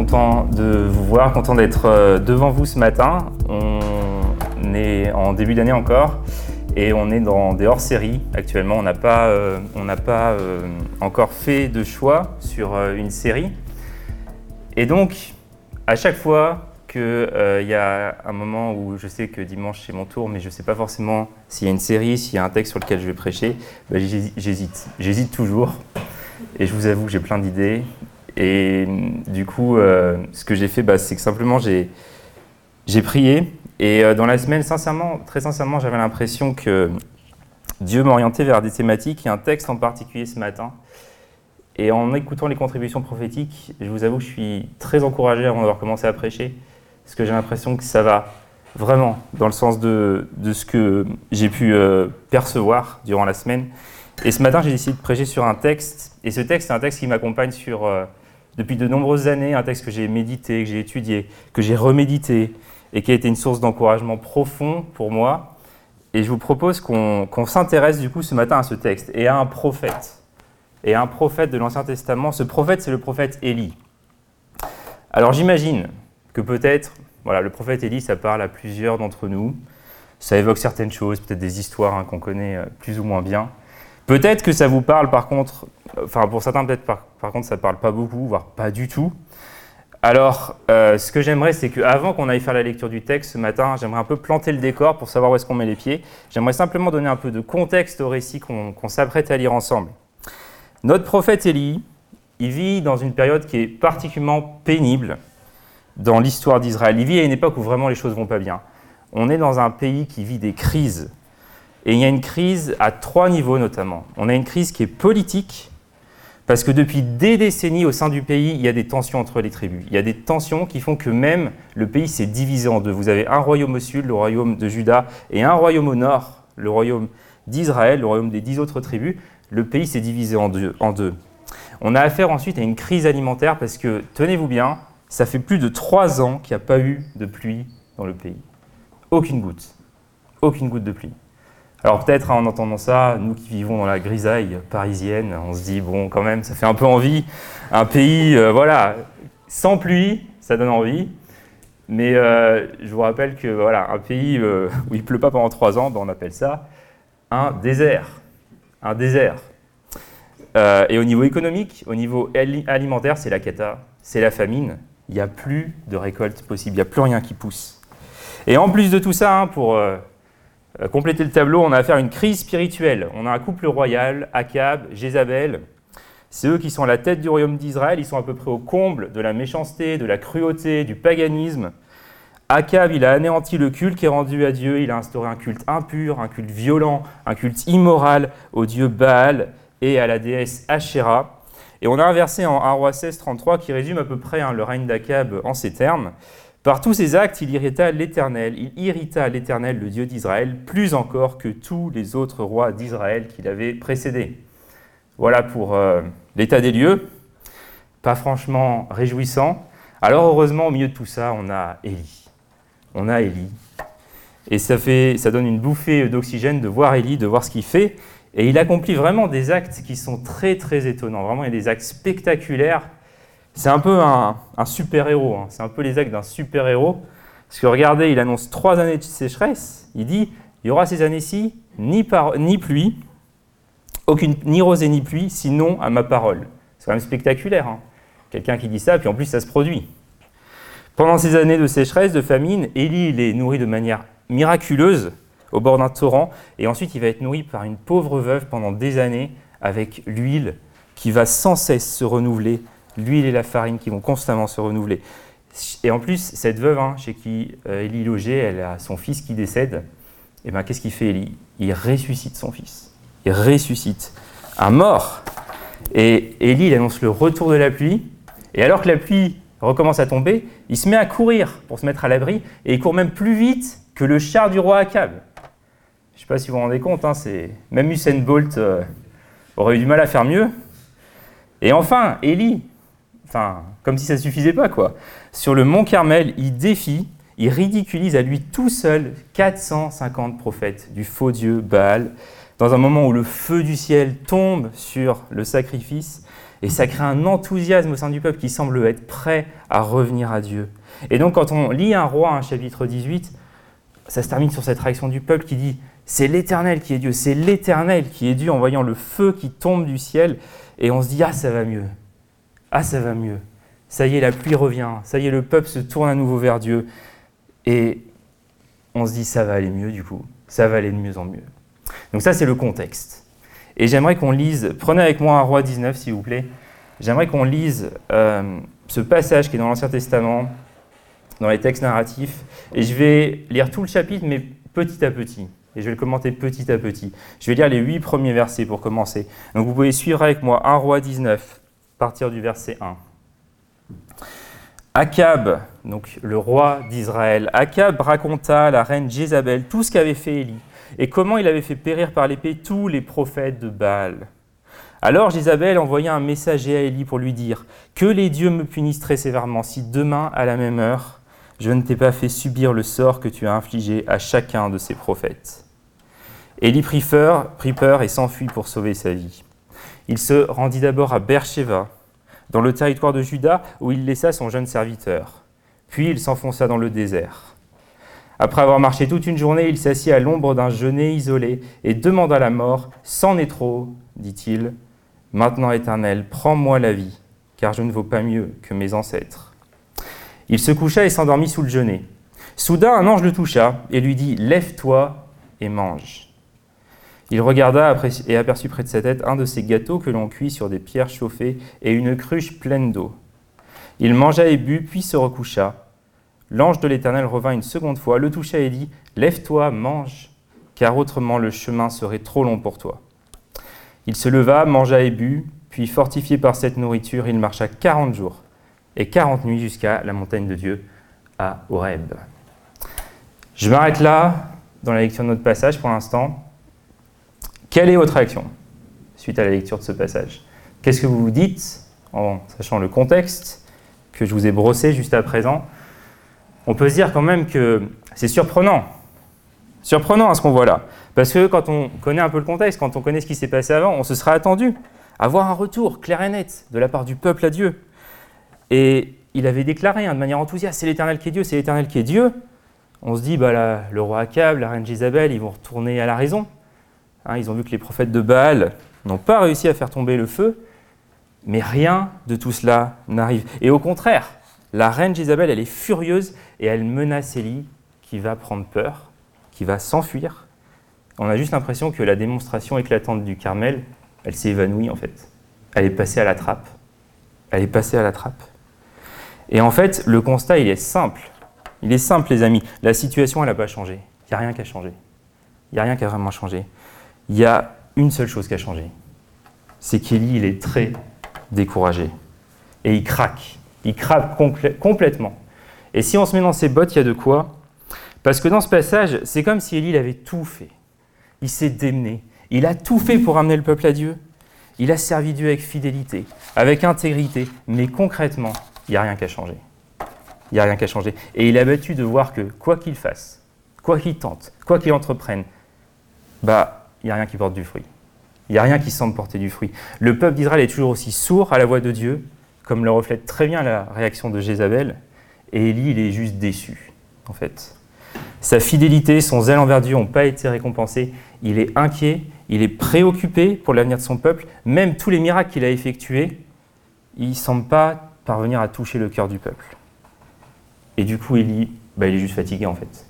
content de vous voir, content d'être euh, devant vous ce matin. On est en début d'année encore et on est dans des hors-séries actuellement. On n'a pas, euh, on pas euh, encore fait de choix sur une série. Et donc, à chaque fois qu'il y a un moment où je sais que dimanche c'est mon tour, mais je ne sais pas forcément s'il y a une série, s'il y a un texte sur lequel je vais prêcher, bah, j'hésite. J'hésite toujours. Et je vous avoue que j'ai plein d'idées. Et du coup, euh, ce que j'ai fait, bah, c'est que simplement j'ai prié. Et euh, dans la semaine, sincèrement, très sincèrement, j'avais l'impression que Dieu m'orientait vers des thématiques et un texte en particulier ce matin. Et en écoutant les contributions prophétiques, je vous avoue que je suis très encouragé avant d'avoir commencé à prêcher, parce que j'ai l'impression que ça va vraiment dans le sens de, ce que j'ai pu euh, percevoir durant la semaine. Et ce matin, j'ai décidé de prêcher sur un texte, et ce texte, c'est un texte qui m'accompagne sur depuis de nombreuses années, un texte que j'ai médité, que j'ai étudié, que j'ai remédité et qui a été une source d'encouragement profond pour moi. Et je vous propose qu'on s'intéresse du coup ce matin à ce texte et à un prophète. Et à un prophète de l'Ancien Testament. Ce prophète, c'est le prophète Élie. Alors j'imagine que peut-être, voilà, le prophète Élie, ça parle à plusieurs d'entre nous. Ça évoque certaines choses, peut-être des histoires hein, qu'on connaît euh, plus ou moins bien. Peut-être que ça vous parle par contre, enfin pour certains peut-être par, contre ça ne parle pas beaucoup, voire pas du tout. Alors euh, ce que j'aimerais c'est qu'avant qu'on aille faire la lecture du texte ce matin, j'aimerais un peu planter le décor pour savoir où est-ce qu'on met les pieds. J'aimerais simplement donner un peu de contexte au récit qu'on s'apprête à lire ensemble. Notre prophète Élie, il vit dans une période qui est particulièrement pénible dans l'histoire d'Israël. Il vit à une époque où vraiment les choses vont pas bien. On est dans un pays qui vit des crises et il y a une crise à trois niveaux notamment. On a une crise qui est politique, parce que depuis des décennies au sein du pays, il y a des tensions entre les tribus. Il y a des tensions qui font que même le pays s'est divisé en deux. Vous avez un royaume au sud, le royaume de Juda, et un royaume au nord, le royaume d'Israël, le royaume des dix autres tribus. Le pays s'est divisé en deux, en deux. On a affaire ensuite à une crise alimentaire parce que, tenez-vous bien, ça fait plus de trois ans qu'il n'y a pas eu de pluie dans le pays. Aucune goutte. Aucune goutte de pluie. Alors peut-être en entendant ça, nous qui vivons dans la grisaille parisienne, on se dit bon quand même ça fait un peu envie. Un pays euh, voilà sans pluie, ça donne envie. Mais euh, je vous rappelle que voilà un pays euh, où il pleut pas pendant trois ans, ben, on appelle ça un désert, un désert. et au niveau économique, au niveau alimentaire, c'est la cata, c'est la famine. Il n'y a plus de récolte possible, il n'y a plus rien qui pousse. Et en plus de tout ça, hein, pour compléter le tableau, on a affaire à une crise spirituelle. On a un couple royal, Akab, Jézabel. C'est eux qui sont à la tête du royaume d'Israël. Ils sont à peu près au comble de la méchanceté, de la cruauté, du paganisme. Akab, il a anéanti le culte qui est rendu à Dieu. Il a instauré un culte impur, un culte violent, un culte immoral au dieu Baal et à la déesse Asherah. Et on a un verset en 1 roi 16, 33 qui résume à peu près hein, le règne d'Akab en ces termes. Par tous ses actes, il irrita l'Éternel, il irrita l'Éternel, le Dieu d'Israël, plus encore que tous les autres rois d'Israël qui l'avaient précédé. Voilà pour euh, l'état des lieux, pas franchement réjouissant. Alors heureusement, au milieu de tout ça, on a Élie. On a Élie. Et ça, fait, ça donne une bouffée d'oxygène de voir Élie, de voir ce qu'il fait. Et il accomplit vraiment des actes qui sont très très étonnants. Vraiment, il y a des actes spectaculaires c'est un peu un, super-héros, hein. c'est un peu les actes d'un super-héros. Parce que regardez, il annonce trois années de sécheresse, il dit, il y aura ces années-ci ni, ni pluie, aucune, ni rosée ni pluie, sinon à ma parole. C'est quand même spectaculaire. Hein. Quelqu'un qui dit ça, puis en plus ça se produit. Pendant ces années de sécheresse, de famine, Élie il est nourri de manière miraculeuse au bord d'un torrent, et ensuite il va être nourri par une pauvre veuve pendant des années avec l'huile qui va sans cesse se renouveler l'huile et la farine qui vont constamment se renouveler. Et en plus, cette veuve hein, chez qui euh, Élie logeait, elle a son fils qui décède. Et eh bien, qu'est-ce qu'il fait Élie? Il ressuscite son fils. Il ressuscite un mort. Et Élie, il annonce le retour de la pluie. Et alors que la pluie recommence à tomber, il se met à courir pour se mettre à l'abri. Et il court même plus vite que le char du roi Akab. Je ne sais pas si vous vous rendez compte, hein, même Usain Bolt euh, aurait eu du mal à faire mieux. Et enfin, Élie, Enfin, comme si ça ne suffisait pas, quoi. Sur le mont Carmel, il défie, il ridiculise à lui tout seul 450 prophètes du faux dieu Baal, dans un moment où le feu du ciel tombe sur le sacrifice Et ça crée un enthousiasme au sein du peuple qui semble être prêt à revenir à Dieu. Et donc quand on lit un roi, un chapitre 18, ça se termine sur cette réaction du peuple qui dit c'est l'Éternel qui est Dieu, c'est l'Éternel qui est Dieu en voyant le feu qui tombe du ciel. Et on se dit ah ça va mieux, ah ça va mieux. Ça y est, la pluie revient, ça y est, le peuple se tourne à nouveau vers Dieu. Et on se dit ça va aller mieux du coup, ça va aller de mieux en mieux. Donc ça c'est le contexte. Et j'aimerais qu'on lise, prenez avec moi un roi 19 s'il vous plaît, j'aimerais qu'on lise euh, ce passage qui est dans l'Ancien Testament, dans les textes narratifs, et je vais lire tout le chapitre, mais petit à petit. Et je vais le commenter petit à petit. Je vais lire les huit premiers versets pour commencer. Donc vous pouvez suivre avec moi 1 roi 19, à partir du verset 1. Akab, donc le roi d'Israël, Akab raconta à la reine Jézabel tout ce qu'avait fait Élie et comment il avait fait périr par l'épée tous les prophètes de Baal. Alors Jézabel envoya un messager à Élie pour lui dire Que les dieux me punissent très sévèrement si demain, à la même heure, je ne t'ai pas fait subir le sort que tu as infligé à chacun de ces prophètes. Élie prit peur, prit peur et s'enfuit pour sauver sa vie. Il se rendit d'abord à Beersheba, dans le territoire de Juda, où il laissa son jeune serviteur. Puis il s'enfonça dans le désert. Après avoir marché toute une journée, il s'assit à l'ombre d'un genêt isolé et demanda la mort. C'en est trop, dit-il. Maintenant, Éternel, prends-moi la vie, car je ne vaux pas mieux que mes ancêtres. Il se coucha et s'endormit sous le genêt. Soudain, un ange le toucha et lui dit Lève-toi et mange. Il regarda et aperçut près de sa tête un de ces gâteaux que l'on cuit sur des pierres chauffées et une cruche pleine d'eau. Il mangea et but, puis se recoucha. L'ange de l'Éternel revint une seconde fois, le toucha et dit Lève-toi, mange, car autrement le chemin serait trop long pour toi. Il se leva, mangea et but, puis fortifié par cette nourriture, il marcha quarante jours et quarante nuits jusqu'à la montagne de Dieu à Horeb. Je m'arrête là dans la lecture de notre passage pour l'instant. Quelle est votre réaction suite à la lecture de ce passage? Qu'est-ce que vous vous dites en sachant le contexte que je vous ai brossé juste à présent? On peut se dire quand même que c'est surprenant. Surprenant à ce qu'on voit là. Parce que quand on connaît un peu le contexte, quand on connaît ce qui s'est passé avant, on se serait attendu à voir un retour clair et net de la part du peuple à Dieu. Et il avait déclaré hein, de manière enthousiaste, c'est l'Éternel qui est Dieu, c'est l'Éternel qui est Dieu. On se dit, bah, le roi Akab, la reine Jézabel, ils vont retourner à la raison. Hein, ils ont vu que les prophètes de Baal n'ont pas réussi à faire tomber le feu, mais rien de tout cela n'arrive. Et au contraire, la reine Jézabel, elle est furieuse et elle menace Élie qui va prendre peur, qui va s'enfuir. On a juste l'impression que la démonstration éclatante du Carmel, elle s'est évanouie en fait. Elle est passée à la trappe. Elle est passée à la trappe. Et en fait, le constat, il est simple. Il est simple, les amis. La situation, elle n'a pas changé. Il n'y a rien qui a changé. Il n'y a rien qui a vraiment changé il y a une seule chose qui a changé. C'est qu'Élie, il est très découragé. Et il craque. Il craque complètement. Et si on se met dans ses bottes, il y a de quoi? Parce que dans ce passage, c'est comme si Élie avait tout fait. Il s'est démené. Il a tout fait pour amener le peuple à Dieu. Il a servi Dieu avec fidélité, avec intégrité. Mais concrètement, il n'y a rien qu'à changer. Il n'y a rien qu'à changer. Et il a battu de voir que quoi qu'il fasse, quoi qu'il tente, quoi qu'il entreprenne, bah, il n'y a rien qui porte du fruit. Il n'y a rien qui semble porter du fruit. Le peuple d'Israël est toujours aussi sourd à la voix de Dieu, comme le reflète très bien la réaction de Jézabel, et Élie, il est juste déçu, en fait. Sa fidélité, son zèle envers Dieu n'ont pas été récompensés. Il est inquiet, il est préoccupé pour l'avenir de son peuple. Même tous les miracles qu'il a effectués, il ne semble pas parvenir à toucher le cœur du peuple. Et du coup, Élie, bah, il est juste fatigué, en fait.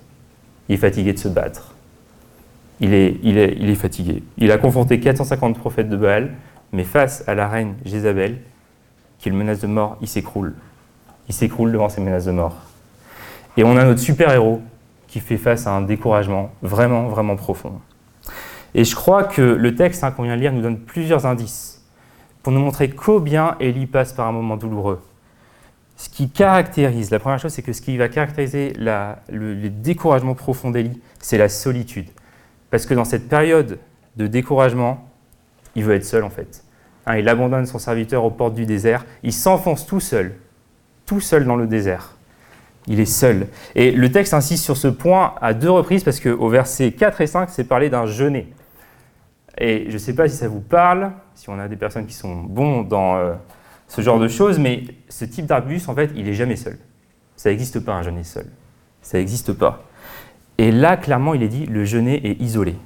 Il est fatigué de se battre il est, fatigué. Il a confronté 450 prophètes de Baal, mais face à la reine Jézabel, qui le menace de mort, il s'écroule. Il s'écroule devant ces menaces de mort. Et on a notre super-héros qui fait face à un découragement vraiment, vraiment profond. Et je crois que le texte hein, qu'on vient de lire nous donne plusieurs indices pour nous montrer combien Élie passe par un moment douloureux. Ce qui caractérise, la première chose, c'est que ce qui va caractériser le, le découragement profond d'Élie, c'est la solitude. Parce que dans cette période de découragement, il veut être seul en fait. Hein, il abandonne son serviteur aux portes du désert, il s'enfonce tout seul, tout seul dans le désert. Il est seul. Et le texte insiste sur ce point à deux reprises parce qu'au verset 4 et 5, c'est parlé d'un jeûner. Et je ne sais pas si ça vous parle, si on a des personnes qui sont bons dans euh, ce genre de choses, mais ce type d'arbuste, en fait, il n'est jamais seul. Ça n'existe pas un jeûner seul. Ça n'existe pas. Et là, clairement, il est dit, le jeûner est isolé.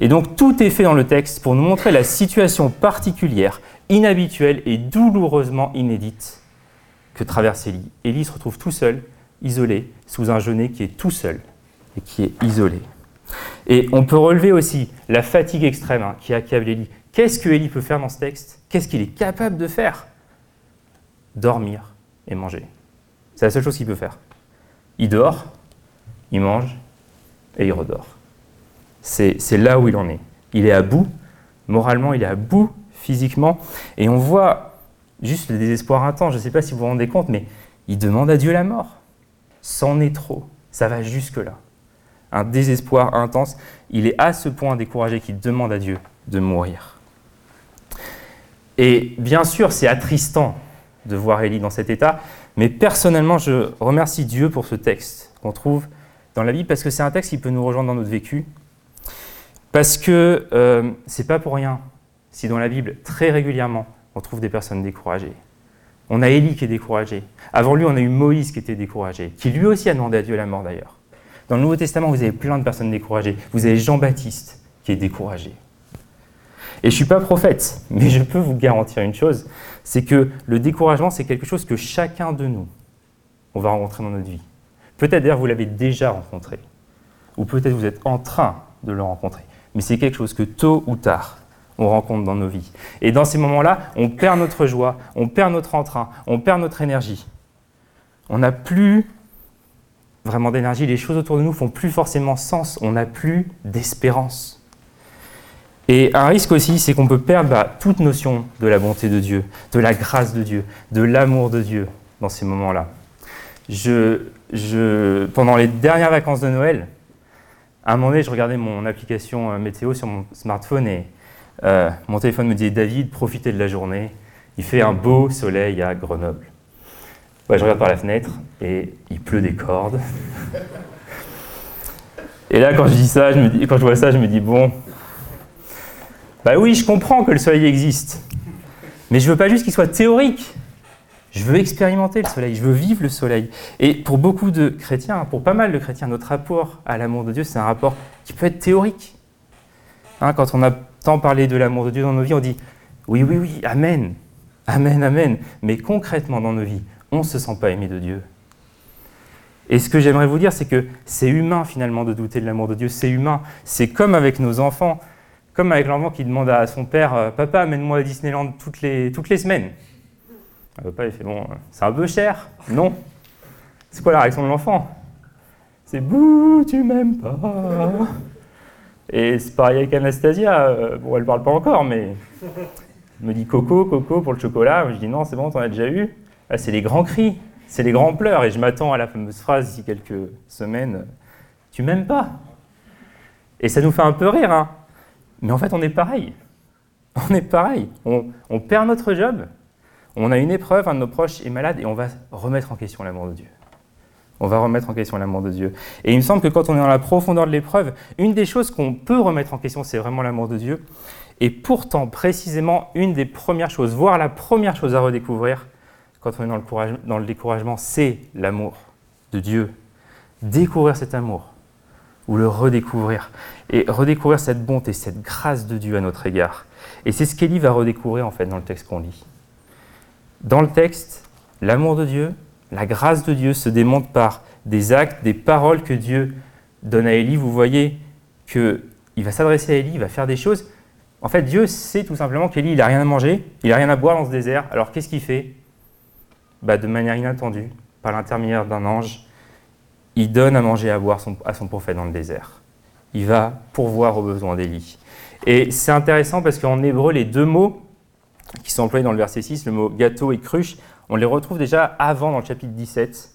Et donc, tout est fait dans le texte pour nous montrer la situation particulière, inhabituelle et douloureusement inédite que traverse Élie. Élie se retrouve tout seul, isolé, sous un jeûner qui est tout seul et qui est isolé. Et on peut relever aussi la fatigue extrême hein, qui accable Élie. Qu'est-ce que Élie peut faire dans ce texte? Qu'est-ce qu'il est capable de faire? Dormir et manger. C'est la seule chose qu'il peut faire. Il dort, il mange et il redort. C'est là où il en est. Il est à bout, moralement, il est à bout physiquement, et on voit juste le désespoir intense. Je ne sais pas si vous vous rendez compte, mais il demande à Dieu la mort. C'en est trop. Ça va jusque-là. Un désespoir intense. Il est à ce point découragé qu'il demande à Dieu de mourir. Et bien sûr, c'est attristant de voir Élie dans cet état, mais personnellement, je remercie Dieu pour ce texte qu'on trouve dans la Bible, parce que c'est un texte qui peut nous rejoindre dans notre vécu, parce que euh, c'est pas pour rien si dans la Bible, très régulièrement, on trouve des personnes découragées. On a Élie qui est découragé. Avant lui, on a eu Moïse qui était découragé, qui lui aussi a demandé à Dieu la mort d'ailleurs. Dans le Nouveau Testament, vous avez plein de personnes découragées. Vous avez Jean-Baptiste qui est découragé. Et je ne suis pas prophète, mais je peux vous garantir une chose, c'est que le découragement, c'est quelque chose que chacun de nous, on va rencontrer dans notre vie. Peut-être d'ailleurs vous l'avez déjà rencontré, ou peut-être vous êtes en train de le rencontrer, mais c'est quelque chose que tôt ou tard, on rencontre dans nos vies. Et dans ces moments-là, on perd notre joie, on perd notre entrain, on perd notre énergie. On n'a plus vraiment d'énergie, les choses autour de nous font plus forcément sens, on n'a plus d'espérance. Et un risque aussi, c'est qu'on peut perdre bah, toute notion de la bonté de Dieu, de la grâce de Dieu, de l'amour de Dieu dans ces moments-là. Je, pendant les dernières vacances de Noël, à un moment donné, je regardais mon application euh, météo sur mon smartphone et euh, mon téléphone me disait David, profitez de la journée. Il fait un beau soleil à Grenoble. je regarde par la fenêtre et il pleut des cordes. Et là, quand je dis ça, quand je vois ça, je me dis bon, bah oui, je comprends que le soleil existe, mais je veux pas juste qu'il soit théorique. Je veux expérimenter le soleil, je veux vivre le soleil. Et pour beaucoup de chrétiens, pour pas mal de chrétiens, notre rapport à l'amour de Dieu, c'est un rapport qui peut être théorique. Hein, quand on a tant parlé de l'amour de Dieu dans nos vies, on dit oui, oui, oui, Amen, Amen, Amen. Mais concrètement dans nos vies, on ne se sent pas aimé de Dieu. Et ce que j'aimerais vous dire, c'est que c'est humain finalement de douter de l'amour de Dieu, c'est humain. C'est comme avec nos enfants, comme avec l'enfant qui demande à son père Papa, amène-moi à Disneyland toutes les semaines. Le papa, il fait Bon, c'est un peu cher. Non? C'est quoi la réaction de l'enfant? C'est Bouh, tu m'aimes pas. Et c'est pareil avec Anastasia. Euh, bon, elle parle pas encore, mais elle me dit coco, coco pour le chocolat. Je dis non, c'est bon, t'en as déjà eu. Là, c'est les grands cris, c'est les grands pleurs. Et je m'attends à la fameuse phrase d'ici quelques semaines Tu m'aimes pas Et ça nous fait un peu rire, hein. Mais en fait, on est pareil. On est pareil. On perd notre job. On a une épreuve, un de nos proches est malade et on va remettre en question l'amour de Dieu on va remettre en question l'amour de Dieu. Et il me semble que quand on est dans la profondeur de l'épreuve, une des choses qu'on peut remettre en question, c'est vraiment l'amour de Dieu. Et pourtant, précisément, une des premières choses, voire la première chose à redécouvrir, quand on est dans le, découragement, c'est l'amour de Dieu. Découvrir cet amour, ou le redécouvrir, et redécouvrir cette bonté, cette grâce de Dieu à notre égard. Et c'est ce qu'Élie va redécouvrir en fait dans le texte qu'on lit. Dans le texte, l'amour de Dieu, la grâce de Dieu se démontre par des actes, des paroles que Dieu donne à Élie. Vous voyez qu'il va s'adresser à Élie, il va faire des choses. En fait, Dieu sait tout simplement qu'Élie, il n'a rien à manger, il n'a rien à boire dans ce désert. Alors qu'est-ce qu'il fait? Bah, De manière inattendue, par l'intermédiaire d'un ange, il donne à manger et à boire à son prophète dans le désert. Il va pourvoir aux besoins d'Élie. Et c'est intéressant parce qu'en hébreu, les deux mots qui sont employés dans le verset 6, le mot gâteau et cruche, on les retrouve déjà avant dans le chapitre 17,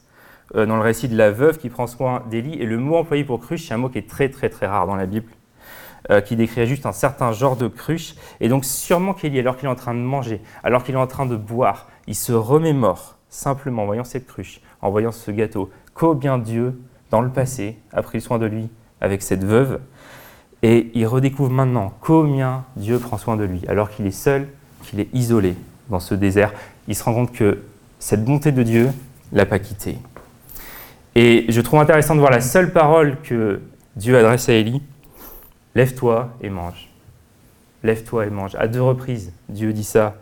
euh, dans le récit de la veuve qui prend soin d'Élie. Et le mot employé pour cruche, c'est un mot qui est très très très rare dans la Bible, euh, qui décrit juste un certain genre de cruche. Et donc sûrement qu'Élie, alors qu'il est en train de manger, alors qu'il est en train de boire, il se remémore simplement en voyant cette cruche, en voyant ce gâteau, qu'au bien Dieu, dans le passé, a pris soin de lui avec cette veuve. Et il redécouvre maintenant combien Dieu prend soin de lui, alors qu'il est seul, qu'il est isolé dans ce désert. Il se rend compte que cette bonté de Dieu l'a pas quitté. Et je trouve intéressant de voir la seule parole que Dieu adresse à Élie Lève-toi et mange. Lève-toi et mange. À deux reprises, Dieu dit ça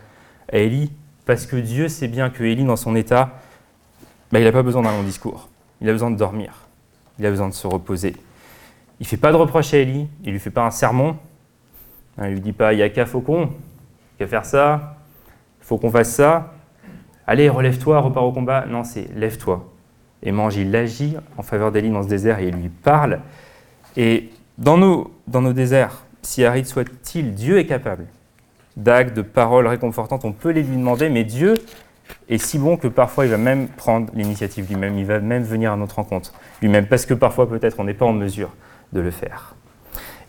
à Élie, parce que Dieu sait bien que Élie, dans son état, bah, il n'a pas besoin d'un long discours. Il a besoin de dormir. Il a besoin de se reposer. Il ne fait pas de reproche à Élie, il ne lui fait pas un sermon. Il ne lui dit pas, il a qu'à faucon, faire ça, il faut qu'on fasse ça. Allez, relève-toi, repars au combat. Non, c'est lève-toi et mange. Il agit en faveur d'Élie dans ce désert et il lui parle. Et dans nos, dans nos déserts, si aride soit-il, Dieu est capable d'actes, de paroles réconfortantes. On peut les lui demander, mais Dieu est si bon que parfois il va même prendre l'initiative lui-même, il va même venir à notre rencontre lui-même, parce que parfois peut-être on n'est pas en mesure de le faire.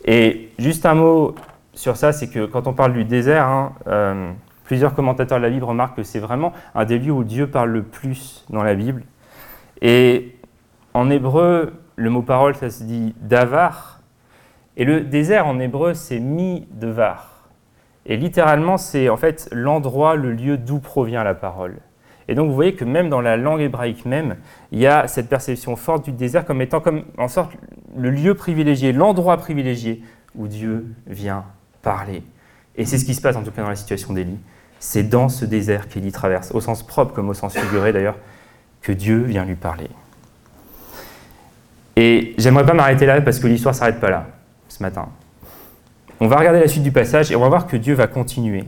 Et juste un mot sur ça, c'est que quand on parle du désert, hein, euh, plusieurs commentateurs de la Bible remarquent que c'est vraiment un des lieux où Dieu parle le plus dans la Bible. Et en hébreu, le mot parole, ça se dit davar. Et le désert en hébreu, c'est mi-devar. Et littéralement, c'est en fait l'endroit, le lieu d'où provient la parole. Et donc vous voyez que même dans la langue hébraïque même, il y a cette perception forte du désert comme étant comme en sorte le lieu privilégié, l'endroit privilégié où Dieu vient parler. Et c'est ce qui se passe en tout cas dans la situation d'Élie. C'est dans ce désert qu'Élie traverse, au sens propre comme au sens figuré d'ailleurs, que Dieu vient lui parler. Et j'aimerais pas m'arrêter là parce que l'histoire s'arrête pas là ce matin. On va regarder la suite du passage et on va voir que Dieu va continuer.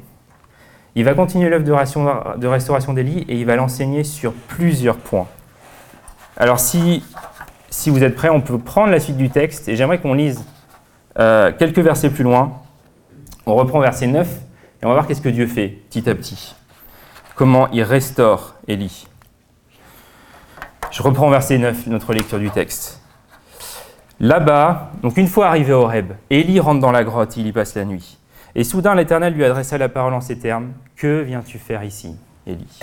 Il va continuer l'œuvre de restauration d'Élie et il va l'enseigner sur plusieurs points. Alors si, si vous êtes prêts, on peut prendre la suite du texte et j'aimerais qu'on lise euh, quelques versets plus loin. On reprend verset 9 et on va voir qu'est-ce que Dieu fait petit à petit. Comment il restaure Élie. Je reprends verset 9, notre lecture du texte. Là-bas, donc une fois arrivé au Horeb, Élie rentre dans la grotte, il y passe la nuit. Et soudain, l'Éternel lui adressa la parole en ces termes Que viens-tu faire ici, Élie?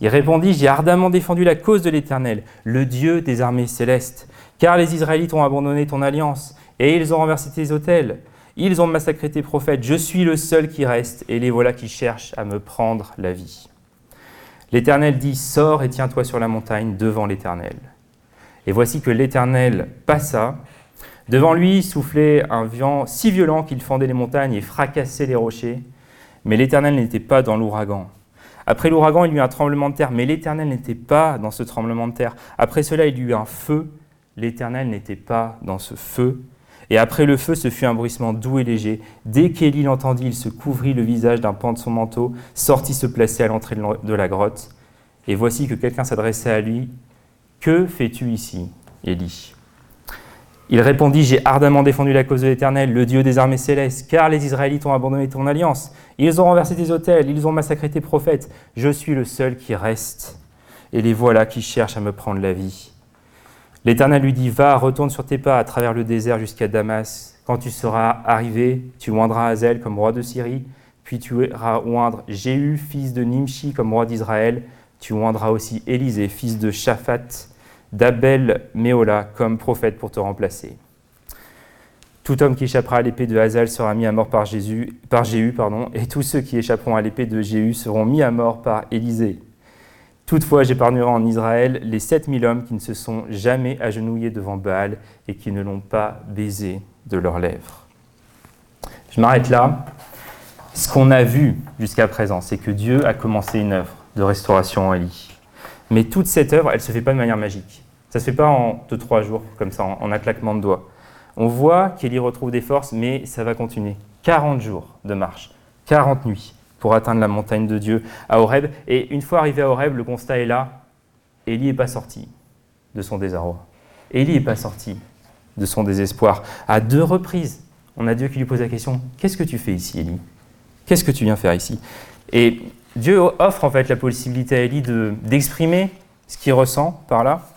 Il répondit J'ai ardemment défendu la cause de l'Éternel, le Dieu des armées célestes, car les Israélites ont abandonné ton alliance, et ils ont renversé tes autels. Ils ont massacré tes prophètes. Je suis le seul qui reste, et les voilà qui cherchent à me prendre la vie. L'Éternel dit Sors et tiens-toi sur la montagne devant l'Éternel. Et voici que l'Éternel passa. Devant lui soufflait un vent si violent qu'il fendait les montagnes et fracassait les rochers. Mais l'Éternel n'était pas dans l'ouragan. Après l'ouragan, il y eut un tremblement de terre, mais l'Éternel n'était pas dans ce tremblement de terre. Après cela, il y eut un feu. L'Éternel n'était pas dans ce feu. Et après le feu, ce fut un bruissement doux et léger. Dès qu'Élie l'entendit, il se couvrit le visage d'un pan de son manteau, sortit se placer à l'entrée de la grotte. Et voici que quelqu'un s'adressait à lui que fais-tu ici, Élie? Il répondit J'ai ardemment défendu la cause de l'Éternel, le Dieu des armées célestes, car les Israélites ont abandonné ton alliance. Ils ont renversé tes autels, ils ont massacré tes prophètes. Je suis le seul qui reste, et les voilà qui cherchent à me prendre la vie. L'Éternel lui dit Va, retourne sur tes pas à travers le désert jusqu'à Damas. Quand tu seras arrivé, tu oindras Hazel comme roi de Syrie, puis tu iras oindre Jéhu, fils de Nimshi, comme roi d'Israël tu oindras aussi Élisée, fils de Shaphat, d'Abel Méola, comme prophète pour te remplacer. Tout homme qui échappera à l'épée de Hazal sera mis à mort par, Jésus, par Jéhu, pardon, et tous ceux qui échapperont à l'épée de Jéhu seront mis à mort par Élisée. Toutefois, j'épargnerai en Israël les 7000 hommes qui ne se sont jamais agenouillés devant Baal et qui ne l'ont pas baisé de leurs lèvres. Je m'arrête là. Ce qu'on a vu jusqu'à présent, c'est que Dieu a commencé une œuvre de restauration en Élie. Mais toute cette œuvre, elle ne se fait pas de manière magique. Ça ne se fait pas en deux, trois jours, comme ça, en, un claquement de doigts. On voit qu'Élie retrouve des forces, mais ça va continuer. 40 jours de marche, 40 nuits pour atteindre la montagne de Dieu à Horeb. Et une fois arrivé à Horeb, le constat est là. Élie n'est pas sorti de son désarroi. Élie n'est pas sorti de son désespoir. À deux reprises, on a Dieu qui lui pose la question Qu'est-ce que tu fais ici, Élie? Qu'est-ce que tu viens faire ici? Et Dieu offre en fait la possibilité à Élie d'exprimer ce qu'il ressent par là.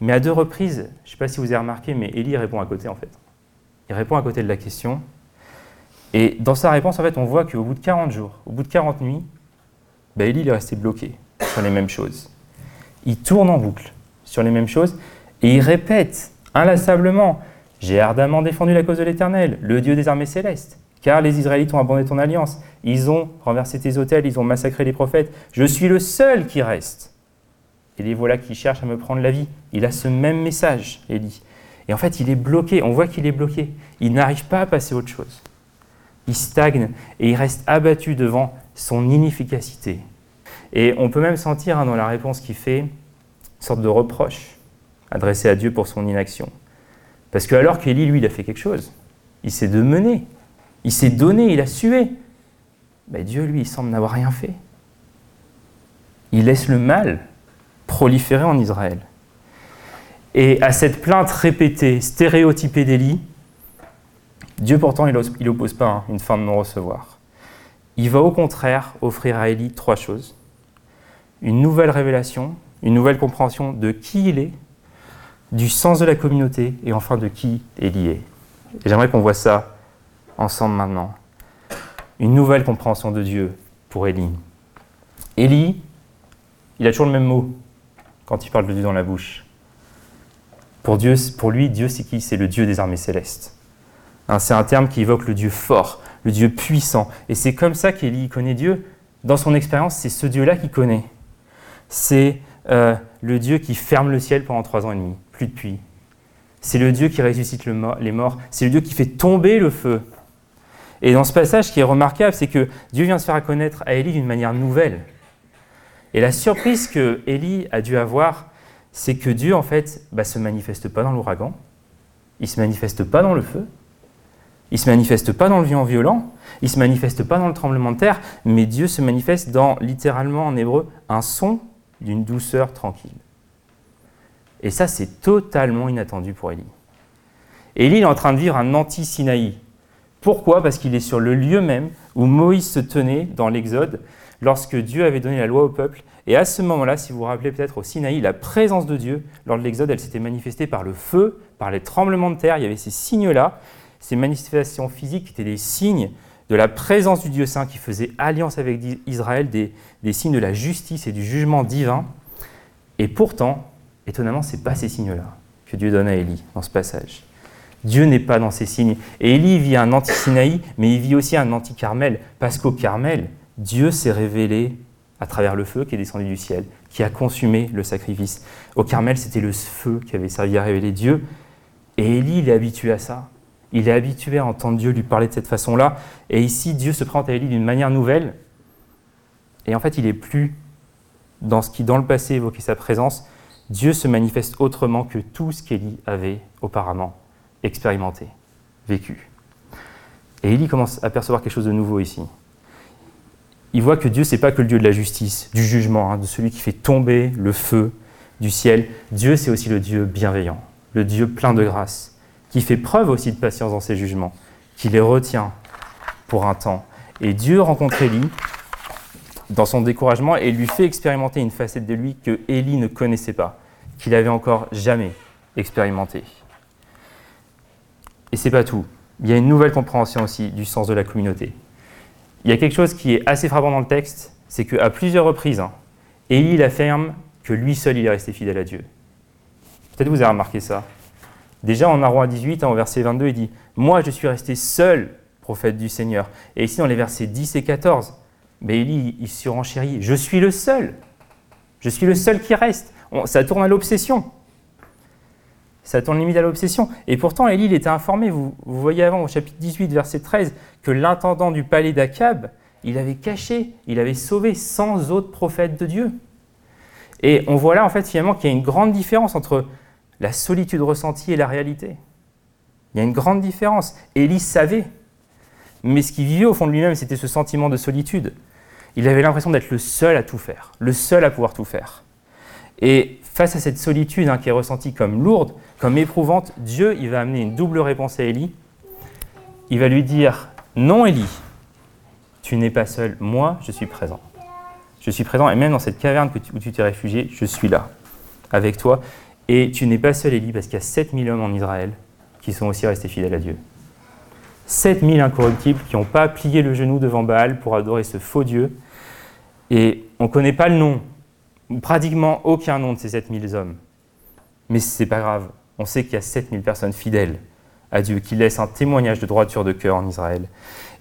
Mais à deux reprises, je ne sais pas si vous avez remarqué, mais Élie répond à côté en fait. Il répond à côté de la question. Et dans sa réponse, en fait, on voit qu'au bout de 40 jours, au bout de 40 nuits, bah, Élie est resté bloqué sur les mêmes choses. Il tourne en boucle sur les mêmes choses et il répète inlassablement J'ai ardemment défendu la cause de l'Éternel, le Dieu des armées célestes. Car les Israélites ont abandonné ton alliance. Ils ont renversé tes autels, ils ont massacré les prophètes. Je suis le seul qui reste. Et les voilà qui cherchent à me prendre la vie. Il a ce même message, Élie. Et en fait, il est bloqué. On voit qu'il est bloqué. Il n'arrive pas à passer à autre chose. Il stagne et il reste abattu devant son inefficacité. Et on peut même sentir hein, dans la réponse qu'il fait une sorte de reproche adressé à Dieu pour son inaction. Parce que alors qu'Élie, lui, il a fait quelque chose, il s'est de mener, il s'est donné, il a sué. Mais Dieu, lui, semble n'avoir rien fait. Il laisse le mal proliférer en Israël. Et à cette plainte répétée, stéréotypée d'Élie, Dieu pourtant, il n'oppose pas hein, une fin de non-recevoir. Il va au contraire offrir à Élie trois choses. Une nouvelle révélation, une nouvelle compréhension de qui il est, du sens de la communauté et enfin de qui Élie est. Et j'aimerais qu'on voit ça ensemble maintenant. Une nouvelle compréhension de Dieu pour Élie. Élie, il a toujours le même mot quand il parle de Dieu dans la bouche. Pour, Dieu, pour lui, Dieu, c'est qui? C'est le Dieu des armées célestes. Hein, c'est un terme qui évoque le Dieu fort, le Dieu puissant. Et c'est comme ça qu'Élie connaît Dieu. Dans son expérience, c'est ce Dieu-là qu'il connaît. C'est euh, le Dieu qui ferme le ciel pendant trois ans et demi, plus de pluie. C'est le Dieu qui ressuscite les morts. C'est le Dieu qui fait tomber le feu. Et dans ce passage, ce qui est remarquable, c'est que Dieu vient se faire connaître à Élie d'une manière nouvelle. Et la surprise que Élie a dû avoir, c'est que Dieu, en fait, ne bah, se manifeste pas dans l'ouragan, il ne se manifeste pas dans le feu, il ne se manifeste pas dans le vent violent, il ne se manifeste pas dans le tremblement de terre, mais Dieu se manifeste dans, littéralement en hébreu, un son d'une douceur tranquille. Et ça, c'est totalement inattendu pour Élie. Élie est en train de vivre un anti-Sinaï. Pourquoi? Parce qu'il est sur le lieu même où Moïse se tenait dans l'Exode, lorsque Dieu avait donné la loi au peuple. Et à ce moment-là, si vous vous rappelez peut-être au Sinaï, la présence de Dieu, lors de l'Exode, elle s'était manifestée par le feu, par les tremblements de terre. Il y avait ces signes-là, ces manifestations physiques étaient des signes de la présence du Dieu Saint qui faisait alliance avec Israël, des, signes de la justice et du jugement divin. Et pourtant, étonnamment, ce n'est pas ces signes-là que Dieu donne à Élie dans ce passage. Dieu n'est pas dans ces signes. Et Élie vit un anti-Sinaï, mais il vit aussi un anti-Carmel, parce qu'au Carmel, Dieu s'est révélé à travers le feu qui est descendu du ciel, qui a consumé le sacrifice. Au Carmel, c'était le feu qui avait servi à révéler Dieu. Et Élie, il est habitué à ça. Il est habitué à entendre Dieu lui parler de cette façon-là. Et ici, Dieu se présente à Élie d'une manière nouvelle. Et en fait, il n'est plus dans ce qui, dans le passé, évoquait sa présence. Dieu se manifeste autrement que tout ce qu'Élie avait auparavant expérimenté, vécu. Et Élie commence à percevoir quelque chose de nouveau ici. Il voit que Dieu, c'est pas que le Dieu de la justice, du jugement, hein, de celui qui fait tomber le feu du ciel. Dieu, c'est aussi le Dieu bienveillant, le Dieu plein de grâce, qui fait preuve aussi de patience dans ses jugements, qui les retient pour un temps. Et Dieu rencontre Élie dans son découragement et lui fait expérimenter une facette de lui que Élie ne connaissait pas, qu'il avait encore jamais expérimenté. Et c'est pas tout. Il y a une nouvelle compréhension aussi du sens de la communauté. Il y a quelque chose qui est assez frappant dans le texte, c'est qu'à plusieurs reprises, hein, Élie affirme que lui seul il est resté fidèle à Dieu. Peut-être vous avez remarqué ça. Déjà en Arroi 18, en verset 22, il dit Moi je suis resté seul, prophète du Seigneur. Et ici dans les versets 10 et 14, mais Élie, il surenchérit Je suis le seul. Je suis le seul qui reste. ça tourne à l'obsession. Ça tourne limite à l'obsession. Et pourtant, Élie, il était informé, vous, vous, voyez avant au chapitre 18, verset 13, que l'intendant du palais d'Akab, il avait caché, il avait sauvé 100 autres prophètes de Dieu. Et on voit là, en fait, finalement, qu'il y a une grande différence entre la solitude ressentie et la réalité. Il y a une grande différence. Élie savait, mais ce qu'il vivait au fond de lui-même, c'était ce sentiment de solitude. Il avait l'impression d'être le seul à tout faire, le seul à pouvoir tout faire. Et face à cette solitude hein, qui est ressentie comme lourde, comme éprouvante, Dieu il va amener une double réponse à Élie. Il va lui dire Non, Élie, tu n'es pas seul, moi je suis présent. Je suis présent, et même dans cette caverne où tu t'es réfugié, je suis là, avec toi. Et tu n'es pas seul, Élie, parce qu'il y a 7000 hommes en Israël qui sont aussi restés fidèles à Dieu. 7000 incorruptibles qui n'ont pas plié le genou devant Baal pour adorer ce faux Dieu. Et on ne connaît pas le nom, pratiquement aucun nom de ces 7000 hommes. Mais ce n'est pas grave. On sait qu'il y a 7000 personnes fidèles à Dieu, qui laisse un témoignage de droiture de cœur en Israël.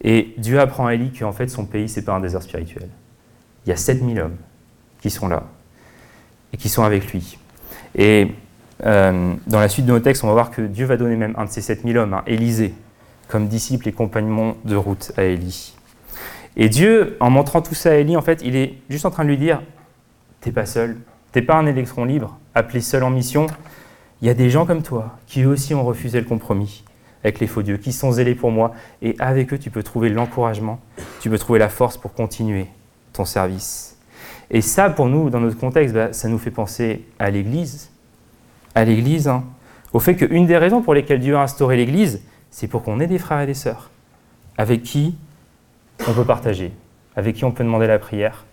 Et Dieu apprend à Élie qu'en fait son pays, c'est pas un désert spirituel. Il y a 7000 hommes qui sont là et qui sont avec lui. Et euh, dans la suite de nos textes, on va voir que Dieu va donner même un de ces 7000 hommes, hein, Élisée, comme disciple et compagnon de route à Élie. Et Dieu, en montrant tout ça à Élie, en fait, il est juste en train de lui dire T'es pas seul, t'es pas un électron libre, appelé seul en mission. Il y a des gens comme toi qui eux aussi ont refusé le compromis avec les faux dieux, qui sont zélés pour moi. Et avec eux, tu peux trouver l'encouragement, tu peux trouver la force pour continuer ton service. Et ça, pour nous, dans notre contexte, bah, ça nous fait penser à l'Église. À l'Église, hein. au fait qu'une des raisons pour lesquelles Dieu a instauré l'Église, c'est pour qu'on ait des frères et des sœurs avec qui on peut partager, avec qui on peut demander la prière,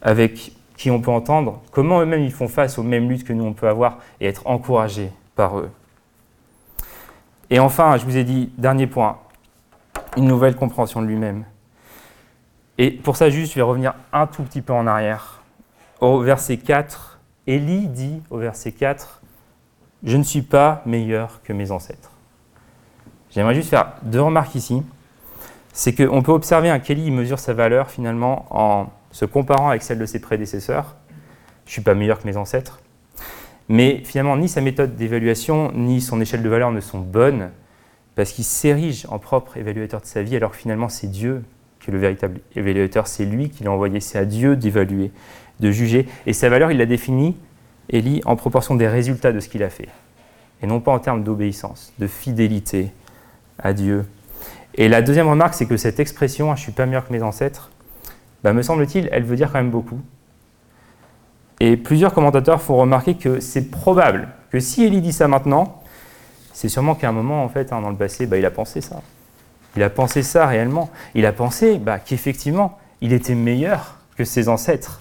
avec qui on peut entendre comment eux-mêmes ils font face aux mêmes luttes que nous on peut avoir et être encouragés par eux. Et enfin, je vous ai dit, dernier point, une nouvelle compréhension de lui-même. Et pour ça, juste, je vais revenir un tout petit peu en arrière. Au verset 4, Élie dit au verset 4, Je ne suis pas meilleur que mes ancêtres. J'aimerais juste faire deux remarques ici. C'est qu'on peut observer Kelly mesure sa valeur finalement en se comparant avec celle de ses prédécesseurs. Je ne suis pas meilleur que mes ancêtres. Mais finalement, ni sa méthode d'évaluation, ni son échelle de valeur ne sont bonnes, parce qu'il s'érige en propre évaluateur de sa vie, alors que finalement c'est Dieu qui est le véritable évaluateur, c'est lui qui l'a envoyé, c'est à Dieu d'évaluer, de juger. Et sa valeur, il l'a définie, Élie, en proportion des résultats de ce qu'il a fait, et non pas en termes d'obéissance, de fidélité à Dieu. Et la deuxième remarque, c'est que cette expression, je ne suis pas meilleur que mes ancêtres, bah, me semble-t-il, elle veut dire quand même beaucoup. Et plusieurs commentateurs font remarquer que c'est probable que si Élie dit ça maintenant, c'est sûrement qu'à un moment, en fait, hein, dans le passé, bah, il a pensé ça. Il a pensé ça réellement. Il a pensé bah, qu'effectivement, il était meilleur que ses ancêtres.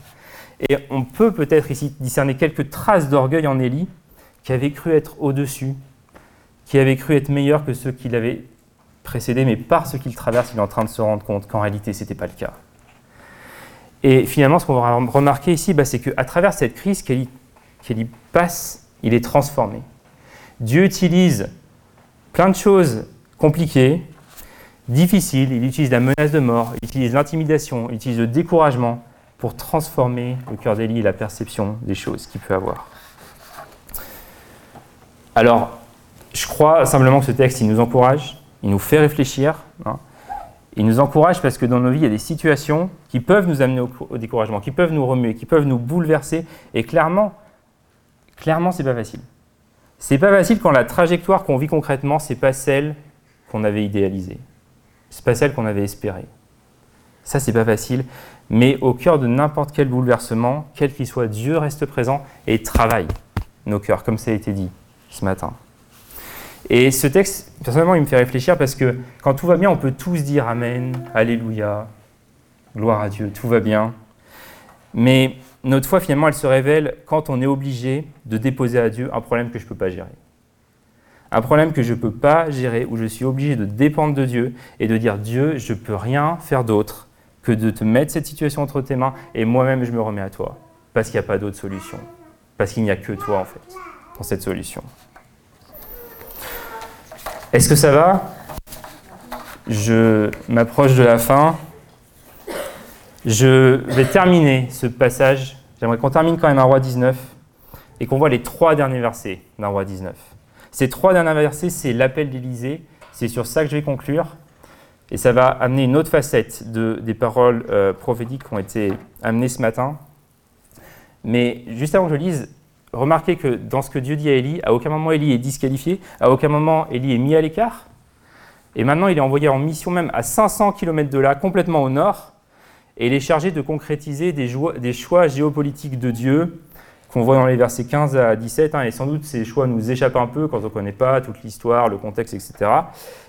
Et on peut peut-être ici discerner quelques traces d'orgueil en Élie, qui avait cru être au-dessus, qui avait cru être meilleur que ceux qui l'avaient précédé, mais par ce qu'il traverse, il est en train de se rendre compte qu'en réalité, ce n'était pas le cas. Et finalement, ce qu'on va remarquer ici, bah, c'est qu'à travers cette crise qu'elle y passe, il est transformé. Dieu utilise plein de choses compliquées, difficiles. Il utilise la menace de mort, il utilise l'intimidation, il utilise le découragement pour transformer le cœur d'Élie et la perception des choses qu'il peut avoir. Alors, je crois simplement que ce texte, il nous encourage, il nous fait réfléchir. Hein. Il nous encourage parce que dans nos vies, il y a des situations qui peuvent nous amener au, découragement, qui peuvent nous remuer, qui peuvent nous bouleverser. Et clairement, clairement, c'est pas facile. C'est pas facile quand la trajectoire qu'on vit concrètement, c'est pas celle qu'on avait idéalisée. C'est pas celle qu'on avait espérée. Ça, c'est pas facile. Mais au cœur de n'importe quel bouleversement, quel qu'il soit, Dieu reste présent et travaille nos cœurs, comme ça a été dit ce matin. Et ce texte, personnellement, il me fait réfléchir parce que quand tout va bien, on peut tous dire Amen, Alléluia, gloire à Dieu, tout va bien. Mais notre foi, finalement, elle se révèle quand on est obligé de déposer à Dieu un problème que je ne peux pas gérer. Un problème que je ne peux pas gérer, où je suis obligé de dépendre de Dieu et de dire Dieu, je ne peux rien faire d'autre que de te mettre cette situation entre tes mains et moi-même je me remets à toi. Parce qu'il n'y a pas d'autre solution. Parce qu'il n'y a que toi, en fait, dans cette solution. Est-ce que ça va? Je m'approche de la fin. Je vais terminer ce passage. J'aimerais qu'on termine quand même un roi 19 et qu'on voit les trois derniers versets d'un roi 19. Ces trois derniers versets, c'est l'appel d'Élysée. C'est sur ça que je vais conclure. Et ça va amener une autre facette de, des paroles euh, prophétiques qui ont été amenées ce matin. Mais juste avant que je lise, remarquez que dans ce que Dieu dit à Élie, à aucun moment Élie est disqualifié, à aucun moment Élie est mis à l'écart. Et maintenant, il est envoyé en mission même à 500 km de là, complètement au nord, et il est chargé de concrétiser des, choix géopolitiques de Dieu qu'on voit dans les versets 15 à 17. Hein, et sans doute, ces choix nous échappent un peu quand on ne connaît pas toute l'histoire, le contexte, etc.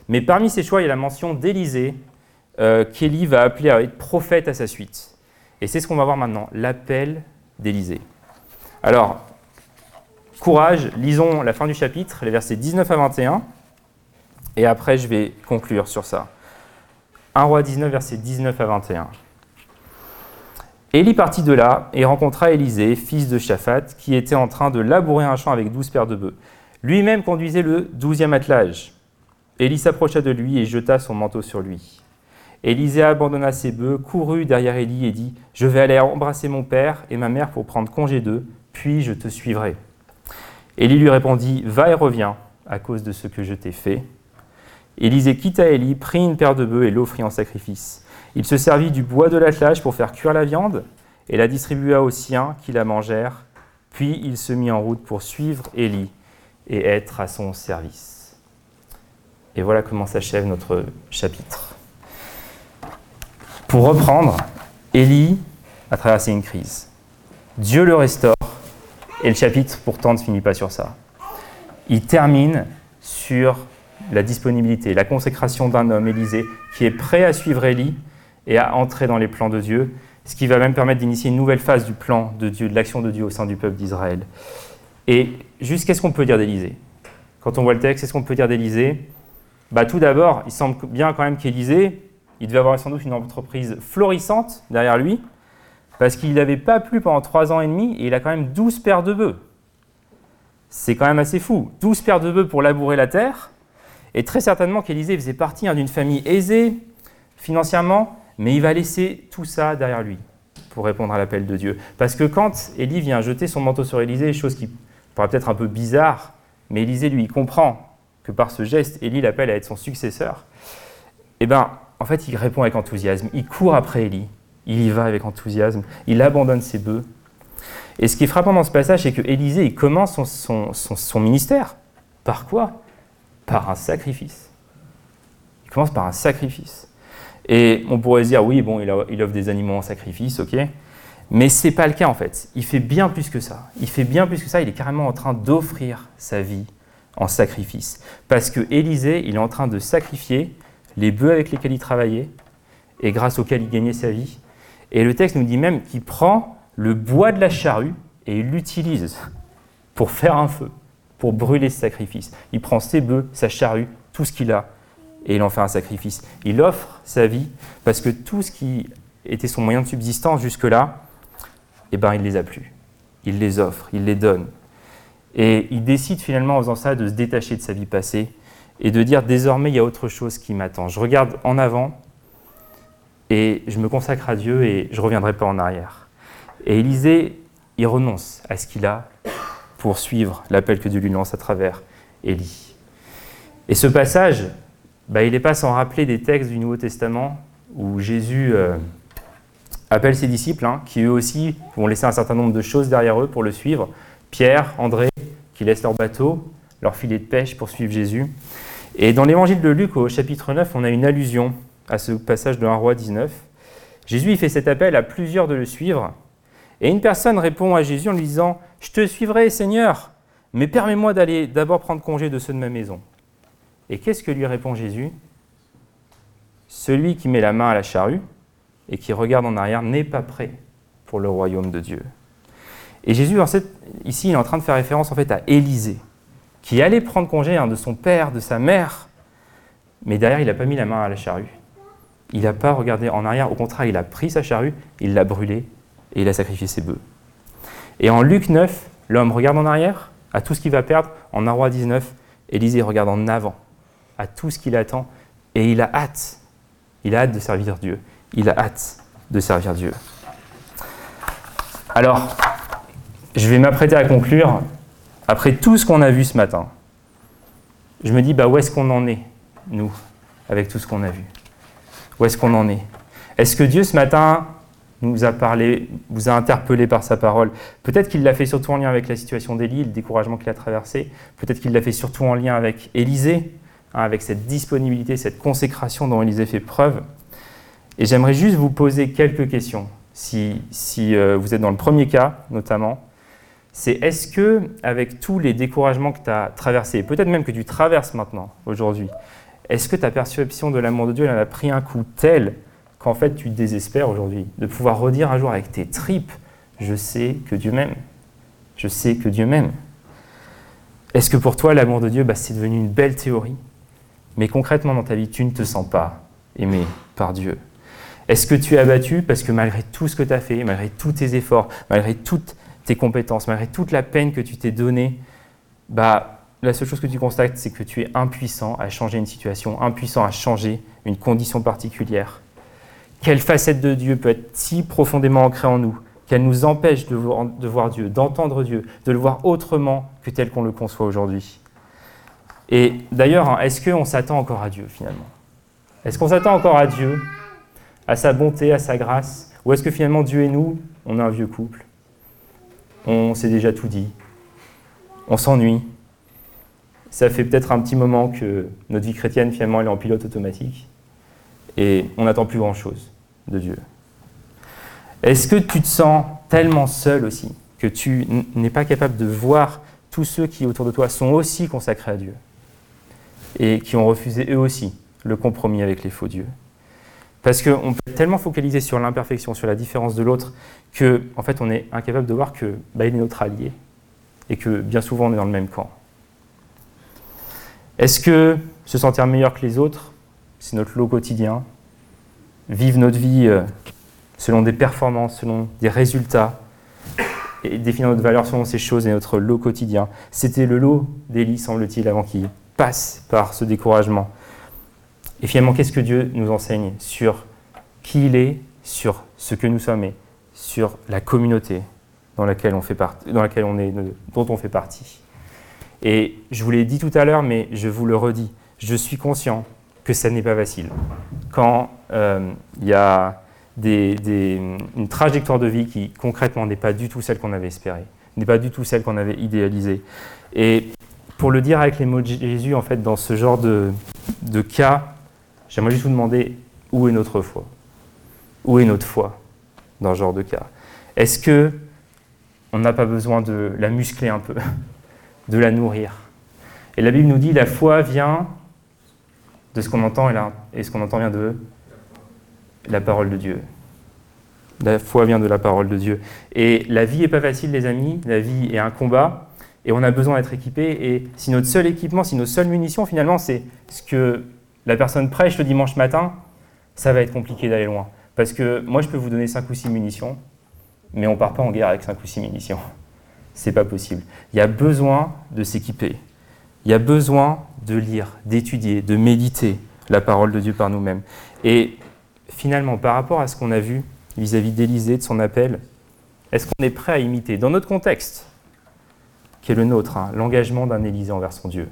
Mais parmi ces choix, il y a la mention d'Élisée, euh, qu'Élie va appeler à être prophète à sa suite. Et c'est ce qu'on va voir maintenant, l'appel d'Élisée. Alors, Courage, lisons la fin du chapitre, les versets 19 à 21, et après je vais conclure sur ça. 1 roi 19, versets 19 à 21. Élie partit de là et rencontra Élisée, fils de Shaphat, qui était en train de labourer un champ avec douze paires de bœufs. Lui-même conduisait le douzième attelage. Élie s'approcha de lui et jeta son manteau sur lui. Élisée abandonna ses bœufs, courut derrière Élie et dit Je vais aller embrasser mon père et ma mère pour prendre congé d'eux, puis je te suivrai. Élie lui répondit Va et reviens à cause de ce que je t'ai fait. Élisée quitta Élie, prit une paire de bœufs et l'offrit en sacrifice. Il se servit du bois de l'attelage pour faire cuire la viande et la distribua aux siens qui la mangèrent. Puis il se mit en route pour suivre Élie et être à son service. Et voilà comment s'achève notre chapitre. Pour reprendre, Élie a traversé une crise. Dieu le restaure et le chapitre pourtant ne finit pas sur ça. Il termine sur la disponibilité, la consécration d'un homme, Élisée, qui est prêt à suivre Élie et à entrer dans les plans de Dieu, ce qui va même permettre d'initier une nouvelle phase du plan de Dieu, de l'action de Dieu au sein du peuple d'Israël. Et juste, qu'est-ce qu'on peut dire d'Élisée Quand on voit le texte, qu'est-ce qu'on peut dire d'Élisée bah, Tout d'abord, il semble bien quand même qu'Élisée, il devait avoir sans doute une entreprise florissante derrière lui, parce qu'il n'avait pas plu pendant trois ans et demi, et il a quand même 12 paires de bœufs. C'est quand même assez fou. 12 paires de bœufs pour labourer la terre, et très certainement qu'Élisée faisait partie hein, d'une famille aisée financièrement, mais il va laisser tout ça derrière lui pour répondre à l'appel de Dieu. Parce que quand Élie vient jeter son manteau sur Élisée, chose qui paraît peut-être un peu bizarre, mais Élisée, lui, comprend que par ce geste, Élie l'appelle à être son successeur. Eh bien, en fait, il répond avec enthousiasme. Il court après Élie. Il y va avec enthousiasme. Il abandonne ses bœufs. Et ce qui est frappant dans ce passage, c'est que Élisée, il commence son ministère. Par quoi? Par un sacrifice. Il commence par un sacrifice. Et on pourrait se dire, oui, bon, il, offre des animaux en sacrifice, ok. Mais ce n'est pas le cas en fait. Il fait bien plus que ça. Il fait bien plus que ça. Il est carrément en train d'offrir sa vie en sacrifice. Parce que Élisée, il est en train de sacrifier les bœufs avec lesquels il travaillait et grâce auxquels il gagnait sa vie. Et le texte nous dit même qu'il prend le bois de la charrue et il l'utilise pour faire un feu, pour brûler ce sacrifice. Il prend ses bœufs, sa charrue, tout ce qu'il a, et il en fait un sacrifice. Il offre sa vie parce que tout ce qui était son moyen de subsistance jusque-là, eh ben, il les a plus. Il les offre, il les donne. Et il décide finalement en faisant ça de se détacher de sa vie passée et de dire désormais il y a autre chose qui m'attend. Je regarde en avant et je me consacre à Dieu et je ne reviendrai pas en arrière. Et Élisée, il renonce à ce qu'il a pour suivre l'appel que Dieu lui lance à travers Élie. Et ce passage, bah, il n'est pas sans rappeler des textes du Nouveau Testament où Jésus euh, appelle ses disciples, hein, qui eux aussi vont laisser un certain nombre de choses derrière eux pour le suivre. Pierre, André, qui laissent leur bateau, leur filet de pêche pour suivre Jésus. Et dans l'évangile de Luc, au chapitre 9, on a une allusion à ce passage de 1 roi 19. Jésus il fait cet appel à plusieurs de le suivre. Et une personne répond à Jésus en lui disant Je te suivrai, Seigneur, mais permets-moi d'aller d'abord prendre congé de ceux de ma maison. Et qu'est-ce que lui répond Jésus? Celui qui met la main à la charrue et qui regarde en arrière n'est pas prêt pour le royaume de Dieu. Et Jésus, ici, il est en train de faire référence en fait à Élisée, qui allait prendre congé hein, de son père, de sa mère, mais derrière, il n'a pas mis la main à la charrue. Il n'a pas regardé en arrière, au contraire, il a pris sa charrue, il l'a brûlée et il a sacrifié ses bœufs. Et en Luc 9, l'homme regarde en arrière, à tout ce qu'il va perdre. En 1 roi 19, Élisée regarde en avant, à tout ce qu'il attend, et il a hâte. Il a hâte de servir Dieu. Il a hâte de servir Dieu. Alors, je vais m'apprêter à conclure. Après tout ce qu'on a vu ce matin, je me dis, bah, où est-ce qu'on en est, nous, avec tout ce qu'on a vu? Où est-ce qu'on en est? Est-ce que Dieu, ce matin, nous a parlé, vous a interpellé par sa parole? Peut-être qu'il l'a fait surtout en lien avec la situation d'Élie, le découragement qu'il a traversé. Peut-être qu'il l'a fait surtout en lien avec Élisée, Hein, avec cette disponibilité, cette consécration dont Élisée fait preuve. Et j'aimerais juste vous poser quelques questions, si, euh, vous êtes dans le premier cas notamment. C'est est-ce que, avec tous les découragements que tu as traversés, peut-être même que tu traverses maintenant, aujourd'hui, est-ce que ta perception de l'amour de Dieu elle a pris un coup tel qu'en fait tu désespères aujourd'hui de pouvoir redire un jour avec tes tripes Je sais que Dieu m'aime. Je sais que Dieu m'aime. Est-ce que pour toi, l'amour de Dieu, bah, c'est devenu une belle théorie? Mais concrètement dans ta vie, tu ne te sens pas aimé par Dieu Est-ce que tu es abattu parce que malgré tout ce que tu as fait, malgré tous tes efforts, malgré toutes tes compétences, malgré toute la peine que tu t'es donnée, bah, la seule chose que tu constates, c'est que tu es impuissant à changer une situation, impuissant à changer une condition particulière. Quelle facette de Dieu peut être si profondément ancrée en nous qu'elle nous empêche de voir, de voir Dieu, d'entendre Dieu, de le voir autrement que tel qu'on le conçoit aujourd'hui? Et d'ailleurs, hein, est-ce qu'on s'attend encore à Dieu finalement? Est-ce qu'on s'attend encore à Dieu, à sa bonté, à sa grâce? Ou est-ce que finalement Dieu et nous, on est un vieux couple? On s'est déjà tout dit, on s'ennuie, ça fait peut-être un petit moment que notre vie chrétienne, finalement, elle est en pilote automatique. Et on n'attend plus grand-chose de Dieu. Est-ce que tu te sens tellement seul aussi que tu n'es pas capable de voir tous ceux qui autour de toi sont aussi consacrés à Dieu? Et qui ont refusé eux aussi le compromis avec les faux dieux Parce qu'on peut être tellement focalisé sur l'imperfection, sur la différence de l'autre, que en fait on est incapable de voir que bah, il est notre allié et que bien souvent on est dans le même camp. Est-ce que se sentir meilleur que les autres, c'est notre lot quotidien? Vivre notre vie euh, selon des performances, selon des résultats, et définir notre valeur selon ces choses et notre lot quotidien. C'était le lot d'Élie, semble-t-il, avant qu'il passe par ce découragement. Et finalement, qu'est-ce que Dieu nous enseigne sur qui il est, sur ce que nous sommes et sur la communauté dans laquelle on, fait dans laquelle on est, dont on fait partie et je vous l'ai dit tout à l'heure, mais je vous le redis, je suis conscient que ça n'est pas facile. Quand euh, il y a une trajectoire de vie qui concrètement n'est pas du tout celle qu'on avait espérée, n'est pas du tout celle qu'on avait idéalisée. Et pour le dire avec les mots de Jésus, en fait, dans ce genre de, de cas, j'aimerais juste vous demander où est notre foi? Où est notre foi dans ce genre de cas? Est-ce que on n'a pas besoin de la muscler un peu de la nourrir? Et la Bible nous dit la foi vient de ce qu'on entend et, et ce qu'on entend vient de la parole de Dieu. La foi vient de la parole de Dieu. Et la vie n'est pas facile, les amis. La vie est un combat. Et on a besoin d'être équipé. Et si notre seul équipement, si nos seules munitions, finalement, c'est ce que la personne prêche le dimanche matin, ça va être compliqué d'aller loin. Parce que moi, je peux vous donner 5 ou 6 munitions, mais on ne part pas en guerre avec 5 ou 6 munitions c'est pas possible. Il y a besoin de s'équiper. Il y a besoin de lire, d'étudier, de méditer la parole de Dieu par nous-mêmes. Et finalement, par rapport à ce qu'on a vu vis-à-vis d'Élisée, de son appel, est-ce qu'on est prêt à imiter, dans notre contexte, qui est le nôtre, hein, l'engagement d'un Élisée envers son Dieu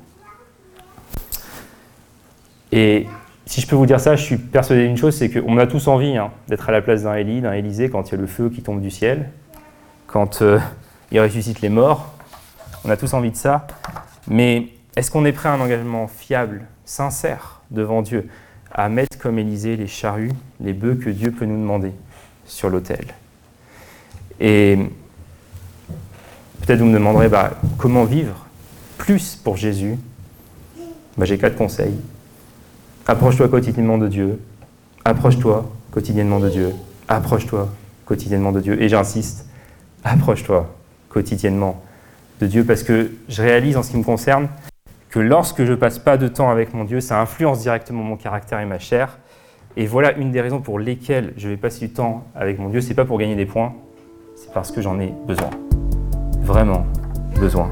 Et si je peux vous dire ça, je suis persuadé d'une chose, c'est qu'on a tous envie hein, d'être à la place d'un Élie, d'un Élisée, quand il y a le feu qui tombe du ciel, quand euh, il ressuscite les morts. On a tous envie de ça. Mais est-ce qu'on est prêt à un engagement fiable, sincère devant Dieu, à mettre comme Élisée les charrues, les bœufs que Dieu peut nous demander sur l'autel? Et peut-être vous me demanderez bah, comment vivre plus pour Jésus? Bah, j'ai quatre conseils. Approche-toi quotidiennement de Dieu. Approche-toi quotidiennement de Dieu. Approche-toi quotidiennement de Dieu. Et j'insiste, approche-toi quotidiennement de Dieu parce que je réalise en ce qui me concerne que lorsque je passe pas de temps avec mon Dieu, ça influence directement mon caractère et ma chair. Et voilà une des raisons pour lesquelles je vais passer du temps avec mon Dieu. C'est pas pour gagner des points, c'est parce que j'en ai besoin. Vraiment besoin.